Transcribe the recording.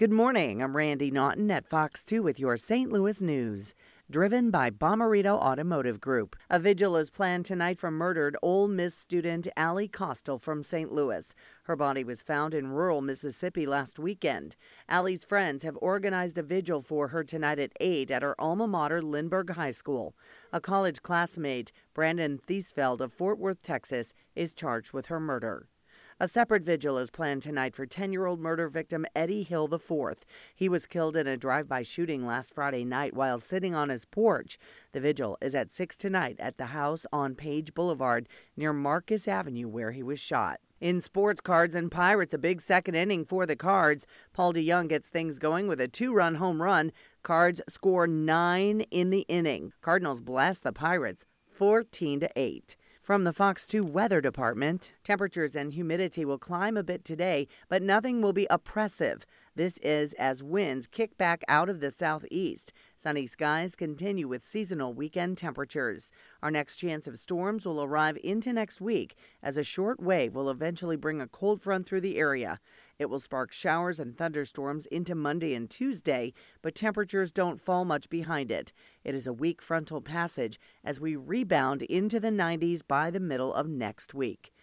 Good morning. I'm Randi Naughton at Fox 2 with your St. Louis news. Driven by Bommarito Automotive Group. A vigil is planned tonight for murdered Ole Miss student Ally Kostial from St. Louis. Her body was found in rural Mississippi last weekend. Ally's friends have organized a vigil for her tonight at 8 at her alma mater, Lindbergh High School. A college classmate, Brandon Theesfeld of Fort Worth, Texas, is charged with her murder. A separate vigil is planned tonight for 10 year old murder victim Eddie Hill IV. He was killed in a drive by shooting last Friday night while sitting on his porch. The vigil is at 6 tonight at the house on Page Boulevard near Marcus Avenue where he was shot. In sports cards and Pirates, a big second inning for the Cards. Paul DeJong gets things going with a two run home run. Cards score nine in the inning. Cardinals blast the Pirates 14 to 8. From the Fox 2 Weather Department, temperatures and humidity will climb a bit today, but nothing will be oppressive. This is as winds kick back out of the southeast. Sunny skies continue with seasonal weekend temperatures. Our next chance of storms will arrive into next week as a short wave will eventually bring a cold front through the area. It will spark showers and thunderstorms into Monday and Tuesday, but temperatures don't fall much behind it. It is a weak frontal passage as we rebound into the 90s by the middle of next week.